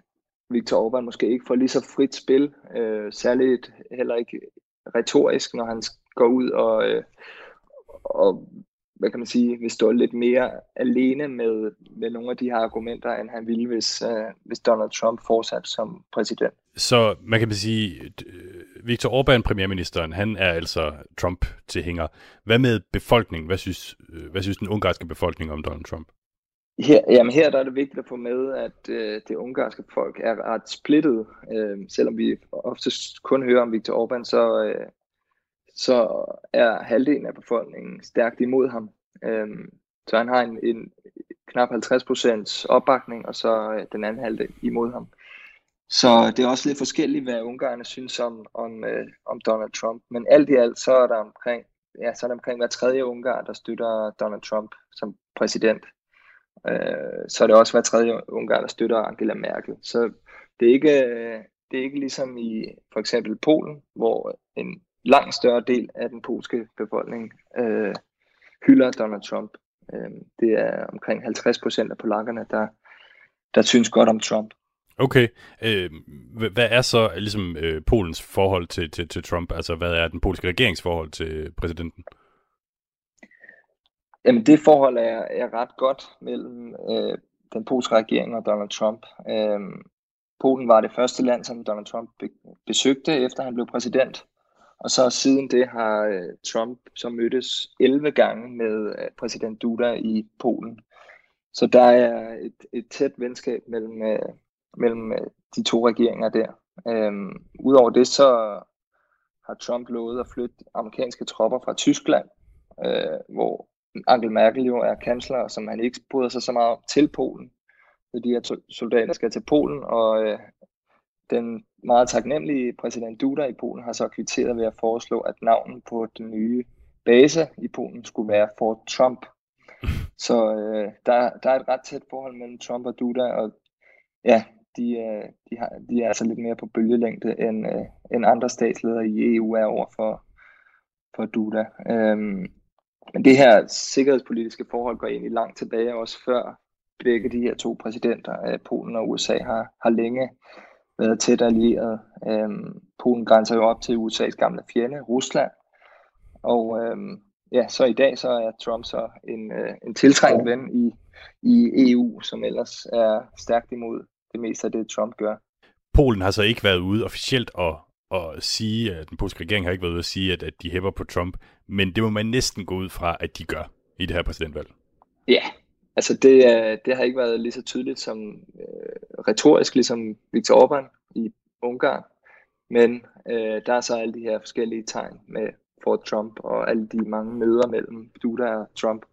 Viktor Orbán måske ikke får lige så frit spil, øh, særligt heller ikke retorisk, når han går ud og, øh, og hvad kan man sige, vil stå lidt mere alene med, med nogle af de her argumenter, end han ville, hvis, øh, hvis Donald Trump fortsat som præsident. Så man kan sige, øh, Viktor Orbán, premierministeren, han er altså Trump-tilhænger. Hvad med befolkningen? Hvad synes, øh, hvad synes den ungarske befolkning om Donald Trump? Her, jamen her der er det vigtigt at få med, at øh, det ungarske folk er ret splittet. Øh, selvom vi ofte kun hører om Viktor Orbán, så, øh, så er halvdelen af befolkningen stærkt imod ham. Øh, så han har en, en knap 50% opbakning, og så øh, den anden halvdel imod ham. Så det er også lidt forskelligt, hvad ungarerne synes om, om, øh, om Donald Trump. Men alt i alt, så er der omkring, ja, så er der omkring hver tredje ungar, der støtter Donald Trump som præsident. Øh, så er det også hver tredje ungar, der støtter Angela Merkel. Så det er ikke, øh, det er ikke ligesom i for eksempel Polen, hvor en langt større del af den polske befolkning øh, hylder Donald Trump. Øh, det er omkring 50 procent af polakkerne, der, der synes godt om Trump. Okay. Øh, hvad er så ligesom øh, Polens forhold til, til, til Trump? Altså, hvad er den polske regerings forhold til præsidenten? Jamen, det forhold er, er ret godt mellem øh, den polske regering og Donald Trump. Øh, Polen var det første land, som Donald Trump besøgte, efter han blev præsident. Og så siden det har øh, Trump så mødtes 11 gange med øh, præsident Duda i Polen. Så der er et, et tæt venskab mellem, øh, mellem de to regeringer der. Øhm, Udover det så har Trump lovet at flytte amerikanske tropper fra Tyskland, øh, hvor Angela Merkel jo er kansler, som han ikke bryder sig så meget om, til Polen. Så de her soldater skal til Polen, og øh, den meget taknemmelige præsident Duda i Polen har så kvitteret ved at foreslå, at navnet på den nye base i Polen skulle være Fort Trump. Så øh, der, der er et ret tæt forhold mellem Trump og Duda, og ja, de, øh, de, har, de er altså lidt mere på bølgelængde, end, øh, end andre statsledere i EU er over for, for Duda. Øhm, men det her sikkerhedspolitiske forhold går egentlig langt tilbage, også før begge de her to præsidenter, øh, Polen og USA, har, har længe været tæt allieret. Øhm, Polen grænser jo op til USA's gamle fjende, Rusland. Og øhm, ja, så i dag så er Trump så en, øh, en tiltrængt ven i, i EU, som ellers er stærkt imod det meste af det, Trump gør. Polen har så ikke været ude officielt og, og sige, at den polske regering har ikke været ude at sige, at, at de hæpper på Trump, men det må man næsten gå ud fra, at de gør i det her præsidentvalg. Ja, Altså det, det har ikke været lige så tydeligt som øh, retorisk, ligesom Viktor Orbán i Ungarn. Men øh, der er så alle de her forskellige tegn med for Trump og alle de mange møder mellem Duda og Trump,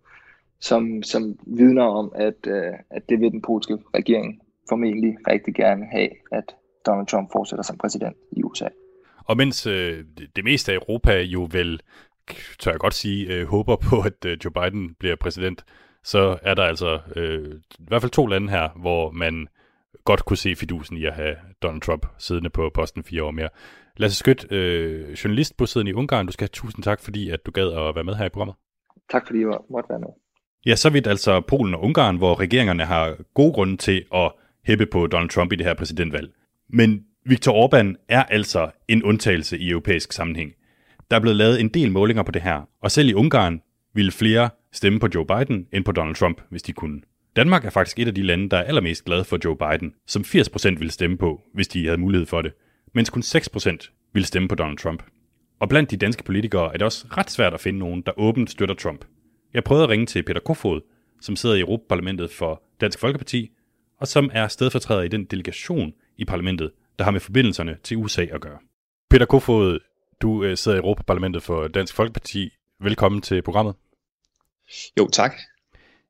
som, som vidner om, at, øh, at det vil den polske regering formentlig rigtig gerne have, at Donald Trump fortsætter som præsident i USA. Og mens øh, det meste af Europa jo vel, tør jeg godt sige, øh, håber på, at øh, Joe Biden bliver præsident, så er der altså øh, i hvert fald to lande her, hvor man godt kunne se fidusen i at have Donald Trump siddende på posten fire år mere. Lasse Skødt, øh, journalist bosiddende i Ungarn, du skal have tusind tak, fordi at du gad at være med her i programmet. Tak fordi jeg måtte være med. Ja, så vidt altså Polen og Ungarn, hvor regeringerne har gode grunde til at hæppe på Donald Trump i det her præsidentvalg. Men Viktor Orbán er altså en undtagelse i europæisk sammenhæng. Der er blevet lavet en del målinger på det her, og selv i Ungarn ville flere stemme på Joe Biden end på Donald Trump, hvis de kunne. Danmark er faktisk et af de lande, der er allermest glade for Joe Biden, som 80% ville stemme på, hvis de havde mulighed for det, mens kun 6% ville stemme på Donald Trump. Og blandt de danske politikere er det også ret svært at finde nogen, der åbent støtter Trump. Jeg prøvede at ringe til Peter Kofod, som sidder i Europaparlamentet for Dansk Folkeparti, og som er stedfortræder i den delegation i parlamentet, der har med forbindelserne til USA at gøre. Peter Kofod, du øh, sidder i Europaparlamentet for Dansk Folkeparti. Velkommen til programmet. Jo, tak.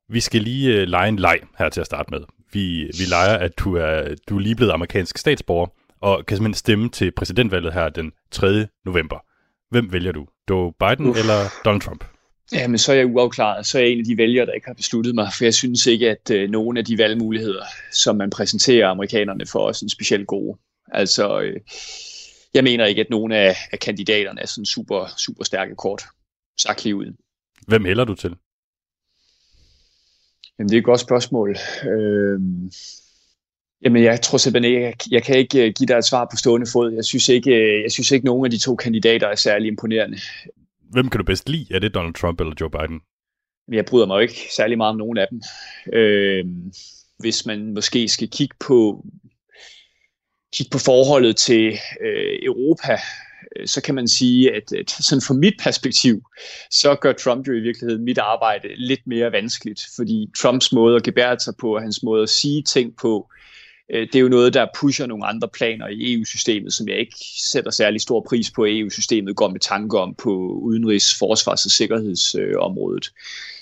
Vi skal lige øh, lege en leg her til at starte med. Vi, vi leger, at du er, du er lige blevet amerikansk statsborger, og kan simpelthen stemme til præsidentvalget her den 3. november. Hvem vælger du? Joe Biden Uf. eller Donald Trump? Jamen, så er jeg uafklaret. Så er jeg en af de vælgere, der ikke har besluttet mig, for jeg synes ikke, at øh, nogen af de valgmuligheder, som man præsenterer amerikanerne for, er sådan specielt gode. Altså, øh, jeg mener ikke, at nogen af, af kandidaterne er sådan super, super stærke kort. Sagt lige ud. Hvem hælder du til? Jamen, det er et godt spørgsmål. Øh, jamen, jeg tror simpelthen ikke, jeg, jeg kan ikke øh, give dig et svar på stående fod. Jeg synes ikke, øh, jeg synes ikke nogen af de to kandidater er særlig imponerende. Hvem kan du bedst lide? Er det Donald Trump eller Joe Biden? Jeg bryder mig ikke særlig meget om nogen af dem. Øh, hvis man måske skal kigge på, kigge på forholdet til øh, Europa, øh, så kan man sige, at, at sådan fra mit perspektiv, så gør Trump jo i virkeligheden mit arbejde lidt mere vanskeligt, fordi Trumps måde at gebære sig på, og hans måde at sige ting på, øh, det er jo noget, der pusher nogle andre planer i EU-systemet, som jeg ikke sætter særlig stor pris på, at EU-systemet går med tanke om på udenrigs-, forsvars- og sikkerhedsområdet.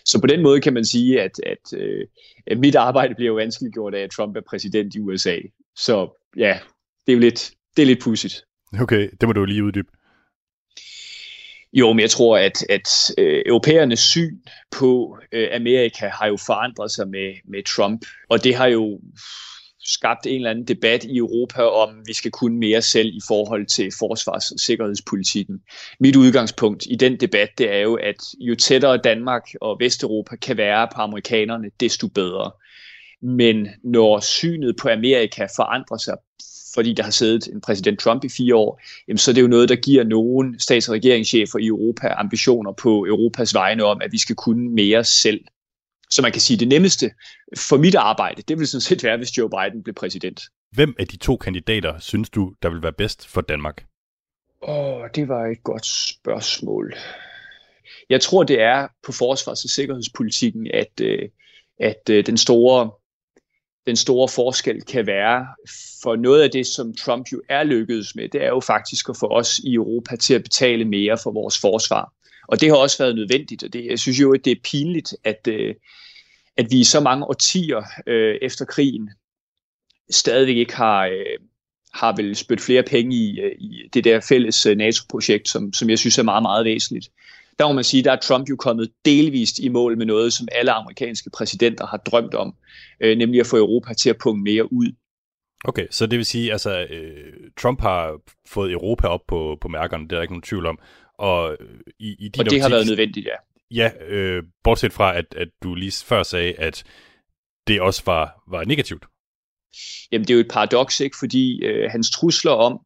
Så på den måde kan man sige, at, at, at mit arbejde bliver jo vanskeligt gjort af, at Trump er præsident i USA. Så ja, det er jo lidt, det er lidt pudsigt. Okay, det må du lige uddybe. Jo, men jeg tror, at, at øh, europæernes syn på øh, Amerika har jo forandret sig med, med Trump, og det har jo skabt en eller anden debat i Europa om, vi skal kunne mere selv i forhold til forsvars- og sikkerhedspolitikken. Mit udgangspunkt i den debat, det er jo, at jo tættere Danmark og Vesteuropa kan være på amerikanerne, desto bedre. Men når synet på Amerika forandrer sig fordi der har siddet en præsident Trump i fire år, jamen, så er det jo noget, der giver nogen stats- og regeringschefer i Europa ambitioner på Europas vegne om, at vi skal kunne mere selv. Så man kan sige, at det nemmeste for mit arbejde, det vil sådan set være, hvis Joe Biden blev præsident. Hvem af de to kandidater synes du, der vil være bedst for Danmark? Åh, oh, det var et godt spørgsmål. Jeg tror, det er på forsvars- og sikkerhedspolitikken, at, øh, at øh, den store den store forskel kan være. For noget af det, som Trump jo er lykkedes med, det er jo faktisk at få os i Europa til at betale mere for vores forsvar. Og det har også været nødvendigt, og det, jeg synes jo, at det er pinligt, at, øh, at vi i så mange årtier øh, efter krigen stadigvæk ikke har, øh, har vel spyttet flere penge i, øh, i det der fælles øh, NATO-projekt, som, som jeg synes er meget, meget væsentligt der må man sige, der er Trump jo kommet delvist i mål med noget, som alle amerikanske præsidenter har drømt om, øh, nemlig at få Europa til at punge mere ud. Okay, så det vil sige, altså øh, Trump har fået Europa op på, på mærkerne, det er der ikke nogen tvivl om. Og, øh, i, i og det optik, har været nødvendigt, ja. Ja, øh, bortset fra, at, at du lige før sagde, at det også var, var negativt. Jamen, det er jo et paradoks, ikke? Fordi øh, hans trusler om,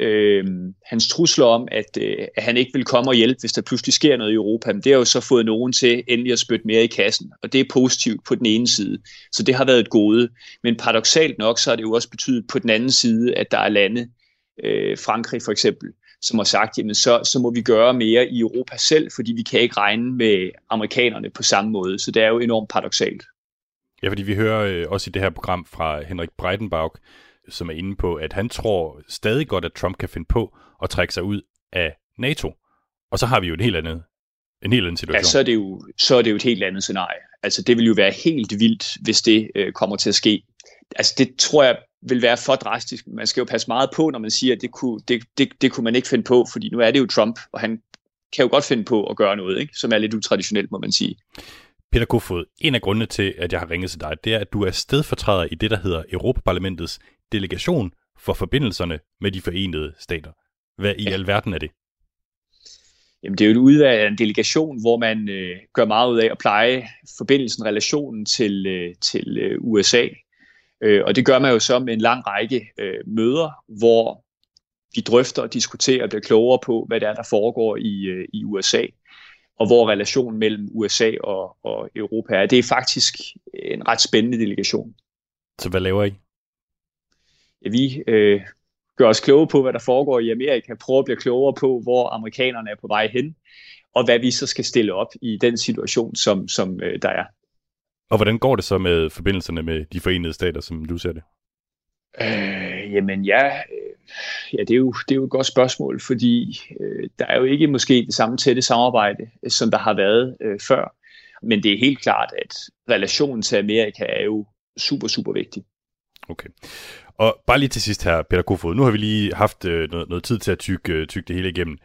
øh, hans trusler om, at, øh, at han ikke vil komme og hjælpe, hvis der pludselig sker noget i Europa, men det har jo så fået nogen til endelig at spytte mere i kassen, og det er positivt på den ene side. Så det har været et gode. Men paradoxalt nok, så har det jo også betydet på den anden side, at der er lande, øh, Frankrig for eksempel, som har sagt, jamen så, så må vi gøre mere i Europa selv, fordi vi kan ikke regne med amerikanerne på samme måde. Så det er jo enormt paradoxalt. Ja, fordi vi hører øh, også i det her program fra Henrik Breitenbach, som er inde på, at han tror stadig godt, at Trump kan finde på at trække sig ud af NATO. Og så har vi jo en helt andet, en helt anden situation. Ja, så er, det jo, så er det jo et helt andet scenarie. Altså, det vil jo være helt vildt, hvis det øh, kommer til at ske. Altså, det tror jeg vil være for drastisk. Man skal jo passe meget på, når man siger, at det kunne, det, det, det kunne man ikke finde på, fordi nu er det jo Trump, og han kan jo godt finde på at gøre noget, ikke? som er lidt utraditionelt, må man sige. Peter Kofod, en af grundene til, at jeg har ringet til dig, det er, at du er stedfortræder i det, der hedder Europaparlamentets delegation for forbindelserne med de forenede stater. Hvad i ja. alverden er det? Jamen, det er jo et udvalg af en delegation, hvor man øh, gør meget ud af at pleje forbindelsen, relationen til, øh, til øh, USA. Øh, og det gør man jo så med en lang række øh, møder, hvor vi drøfter og diskuterer og bliver klogere på, hvad det er, der foregår i, øh, i USA, og hvor relationen mellem USA og, og Europa er. Det er faktisk en ret spændende delegation. Så hvad laver I? Ja, vi øh, gør os kloge på, hvad der foregår i Amerika, prøver at blive klogere på, hvor amerikanerne er på vej hen, og hvad vi så skal stille op i den situation, som, som øh, der er. Og hvordan går det så med forbindelserne med de forenede stater, som du ser det? Øh, jamen ja, øh, ja det, er jo, det er jo et godt spørgsmål, fordi øh, der er jo ikke måske det samme tætte samarbejde, som der har været øh, før. Men det er helt klart, at relationen til Amerika er jo super, super vigtig. Okay. Og bare lige til sidst her, Peter Kofod. Nu har vi lige haft øh, noget, noget tid til at tykke, øh, tykke det hele igennem.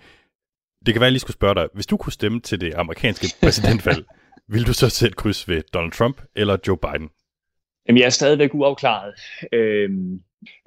Det kan være, at jeg lige skulle spørge dig. Hvis du kunne stemme til det amerikanske præsidentvalg, vil du så sætte kryds ved Donald Trump eller Joe Biden? Jamen, jeg er stadigvæk uafklaret. Øhm,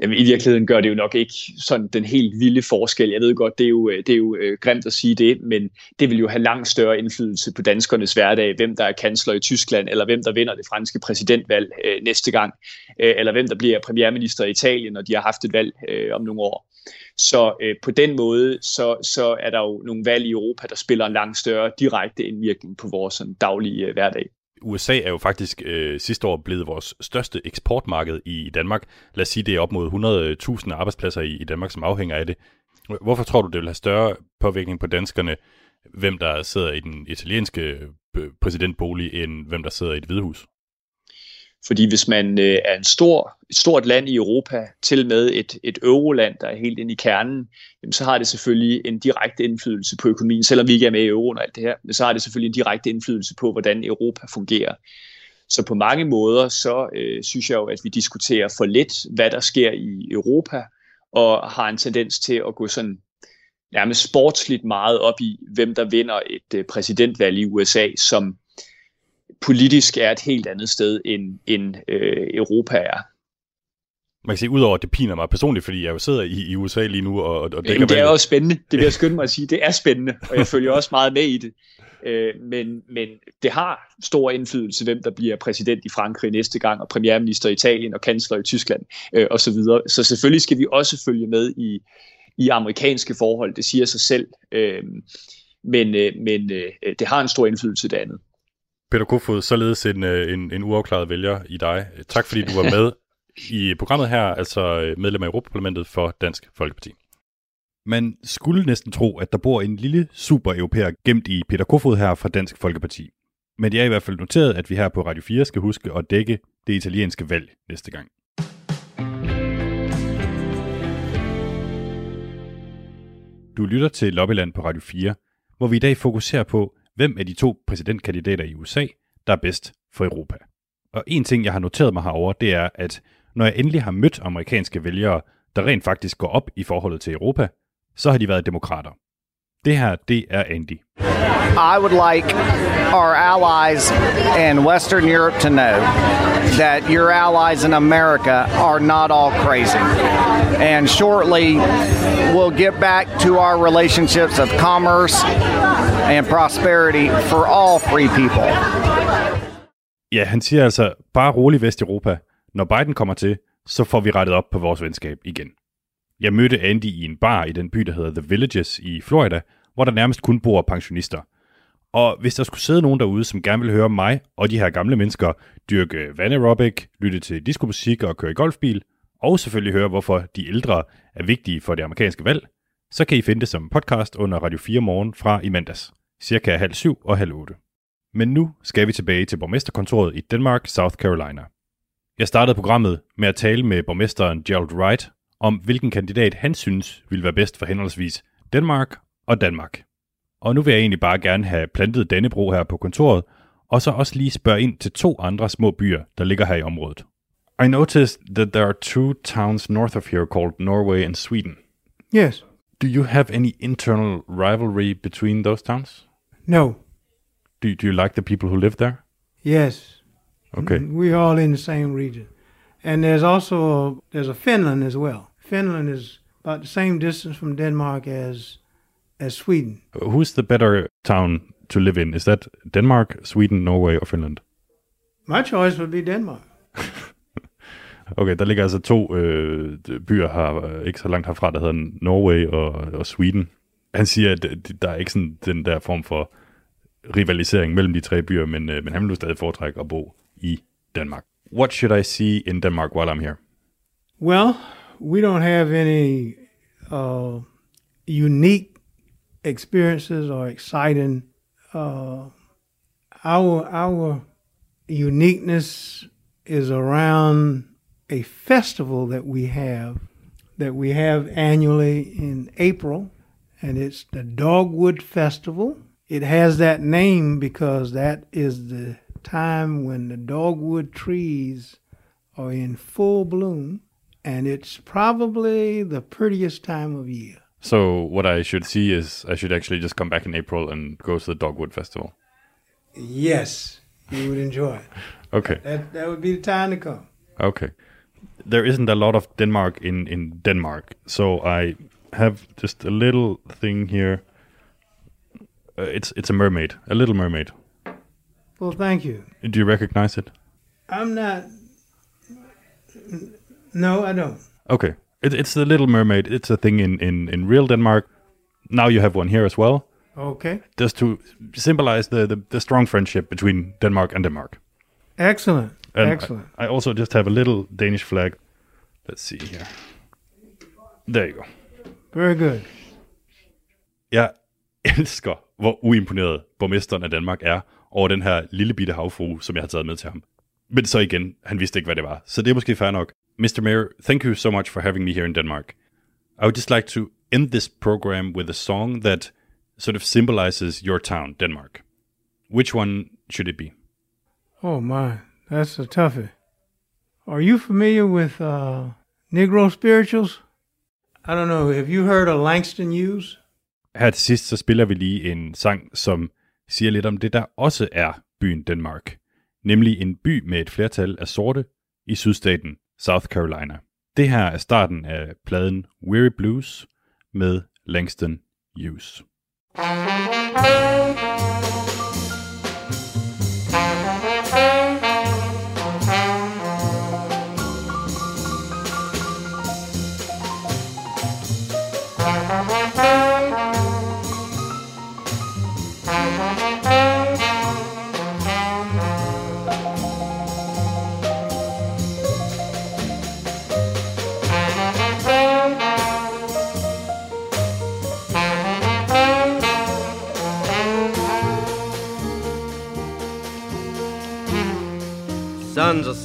jamen, I virkeligheden gør det jo nok ikke sådan den helt vilde forskel. Jeg ved godt, det er jo, øh, det er jo øh, grimt at sige det, men det vil jo have langt større indflydelse på danskernes hverdag, hvem der er kansler i Tyskland, eller hvem der vinder det franske præsidentvalg øh, næste gang, øh, eller hvem der bliver premierminister i Italien, når de har haft et valg øh, om nogle år. Så øh, på den måde, så, så er der jo nogle valg i Europa, der spiller en langt større direkte indvirkning på vores sådan, daglige øh, hverdag. USA er jo faktisk øh, sidste år blevet vores største eksportmarked i Danmark. Lad os sige, det er op mod 100.000 arbejdspladser i, i Danmark, som afhænger af det. Hvorfor tror du, det vil have større påvirkning på danskerne, hvem der sidder i den italienske øh, præsidentbolig, end hvem der sidder i et hvidehus? Fordi hvis man øh, er en stor, et stort land i Europa, til med et, et euroland, der er helt inde i kernen, jamen, så har det selvfølgelig en direkte indflydelse på økonomien, selvom vi ikke er med i euroen og alt det her, men så har det selvfølgelig en direkte indflydelse på, hvordan Europa fungerer. Så på mange måder, så øh, synes jeg jo, at vi diskuterer for lidt, hvad der sker i Europa, og har en tendens til at gå sådan nærmest sportsligt meget op i, hvem der vinder et øh, præsidentvalg i USA, som politisk er et helt andet sted, end, end øh, Europa er. Man kan sige, udover at det piner mig personligt, fordi jeg jo sidder i, i USA lige nu og, og dækker Jamen, det er også spændende. Det vil jeg skynde mig at sige. Det er spændende, og jeg følger også meget med i det. Øh, men, men det har stor indflydelse, hvem der bliver præsident i Frankrig næste gang, og premierminister i Italien og kansler i Tyskland øh, osv. Så, videre. så selvfølgelig skal vi også følge med i, i amerikanske forhold. Det siger sig selv. Øh, men øh, men øh, det har en stor indflydelse det andet. Peter Kofod, således en, øh, en, en uafklaret vælger i dig. Tak fordi du var med i programmet her, altså øh, medlem af Europaparlamentet for Dansk Folkeparti. Man skulle næsten tro, at der bor en lille super-europæer gemt i Peter Kofod her fra Dansk Folkeparti. Men det er i hvert fald noteret, at vi her på Radio 4 skal huske at dække det italienske valg næste gang. Du lytter til Lobbyland på Radio 4, hvor vi i dag fokuserer på, hvem af de to præsidentkandidater i USA, der er bedst for Europa. Og en ting, jeg har noteret mig herover, det er, at når jeg endelig har mødt amerikanske vælgere, der rent faktisk går op i forholdet til Europa, så har de været demokrater. Det her, det er Andy. I would like our allies in Western Europe to know that your allies in America are not all crazy. And shortly, we'll get back to our relationships of commerce and prosperity for all free people. Ja, han siger altså, bare rolig Vesteuropa. Når Biden kommer til, så får vi rettet op på vores venskab igen. Jeg mødte Andy i en bar i den by, der hedder The Villages i Florida, hvor der nærmest kun bor pensionister. Og hvis der skulle sidde nogen derude, som gerne vil høre mig og de her gamle mennesker dyrke vanaerobic, lytte til diskomusik og køre i golfbil, og selvfølgelig høre, hvorfor de ældre er vigtige for det amerikanske valg, så kan I finde det som podcast under Radio 4 morgen fra i mandags, cirka halv syv og halv otte. Men nu skal vi tilbage til borgmesterkontoret i Denmark, South Carolina. Jeg startede programmet med at tale med borgmesteren Gerald Wright om, hvilken kandidat han synes ville være bedst for henholdsvis Danmark og Danmark. Og nu vil jeg egentlig bare gerne have plantet Dannebro her på kontoret, og så også lige spørge ind til to andre små byer, der ligger her i området. I noticed that there are two towns north of here called Norway and Sweden. Yes. Do you have any internal rivalry between those towns? No. Do, do you like the people who live there? Yes. Okay. We're all in the same region. And there's also a, there's a Finland as well. Finland is about the same distance from Denmark as as Sweden. Who's the better town to live in? Is that Denmark, Sweden, Norway or Finland? My choice would be Denmark. Okay, der ligger altså to øh, byer her, øh, ikke så langt herfra, der hedder Norway og, og Sweden. Han siger, at der er ikke sådan den der form for rivalisering mellem de tre byer, men, øh, men han vil nu stadig foretrække at bo i Danmark. What should I see in Denmark while I'm here? Well, we don't have any uh, unique experiences or exciting. Uh, our our uniqueness is around a festival that we have that we have annually in April, and it's the Dogwood Festival. It has that name because that is the time when the dogwood trees are in full bloom, and it's probably the prettiest time of year. So what I should see is I should actually just come back in April and go to the Dogwood Festival. Yes, you would enjoy it. Okay. That that would be the time to come. Okay. There isn't a lot of Denmark in, in Denmark, so I have just a little thing here. Uh, it's it's a mermaid, a little mermaid. Well, thank you. Do you recognize it? I'm not. No, I don't. Okay. It, it's the Little Mermaid. It's a thing in, in, in real Denmark. Now you have one here as well. Okay. Just to symbolize the, the, the strong friendship between Denmark and Denmark. Excellent. And Excellent. I, I also just have a little Danish flag. Let's see here. There you go. Very good. Jeg elsker, hvor uimponeret borgmesteren af Danmark er over den her lille bitte havfrue, som jeg har taget med til ham. Men så igen, han vidste ikke, hvad det var. Så det er måske fair nok. Mr. Mayor, thank you so much for having me here in Denmark. I would just like to end this program with a song that sort of symbolizes your town, Denmark. Which one should it be? Oh my, that's a toughie. Are you familiar with uh, Negro spirituals? I don't know. Have you heard of Langston Hughes? Her til sidst, så spiller vi lige en sang, som siger lidt om det, der også er byen Denmark. Nemlig en by med et flertal af sorte i sydstaten South Carolina. Det her er starten af pladen Weary Blues med Langston Hughes.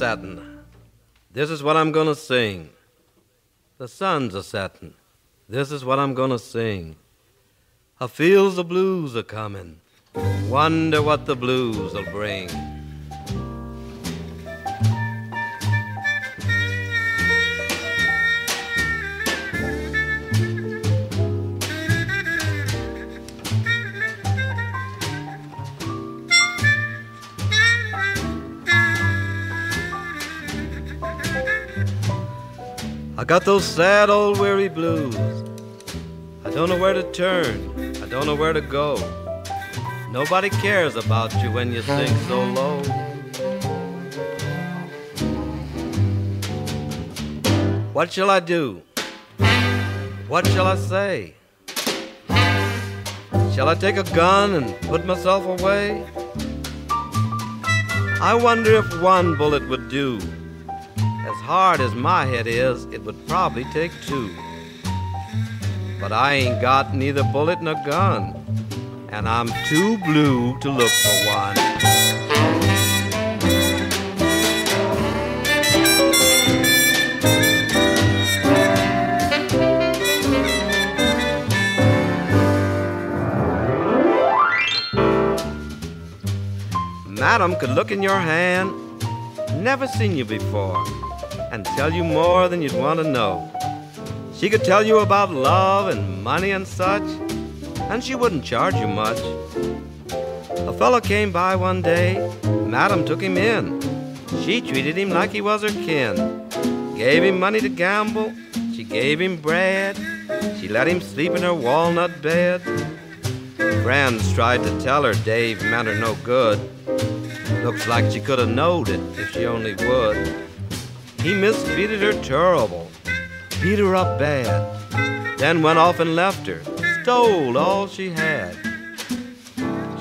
Setting. This is what I'm gonna sing. The suns are setting. This is what I'm gonna sing. I feel the blues are coming. Wonder what the blues will bring. I got those sad old weary blues. I don't know where to turn. I don't know where to go. Nobody cares about you when you sing so low. What shall I do? What shall I say? Shall I take a gun and put myself away? I wonder if one bullet would do. As hard as my head is, it would probably take two. But I ain't got neither bullet nor gun, and I'm too blue to look for one. Madam could look in your hand, never seen you before, tell you more than you'd want to know. She could tell you about love and money and such, and she wouldn't charge you much. A fellow came by one day, Madam took him in. She treated him like he was her kin, gave him money to gamble, She gave him bread. She let him sleep in her walnut bed. Friends tried to tell her Dave meant her no good. Looks like she could have knowed it if she only would. He mistreated her terrible, beat her up bad, then went off and left her, stole all she had.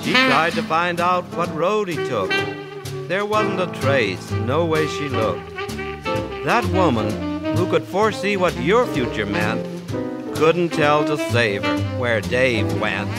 She tried to find out what road he took. There wasn't a trace, no way she looked. That woman, who could foresee what your future meant, couldn't tell to save her where Dave went.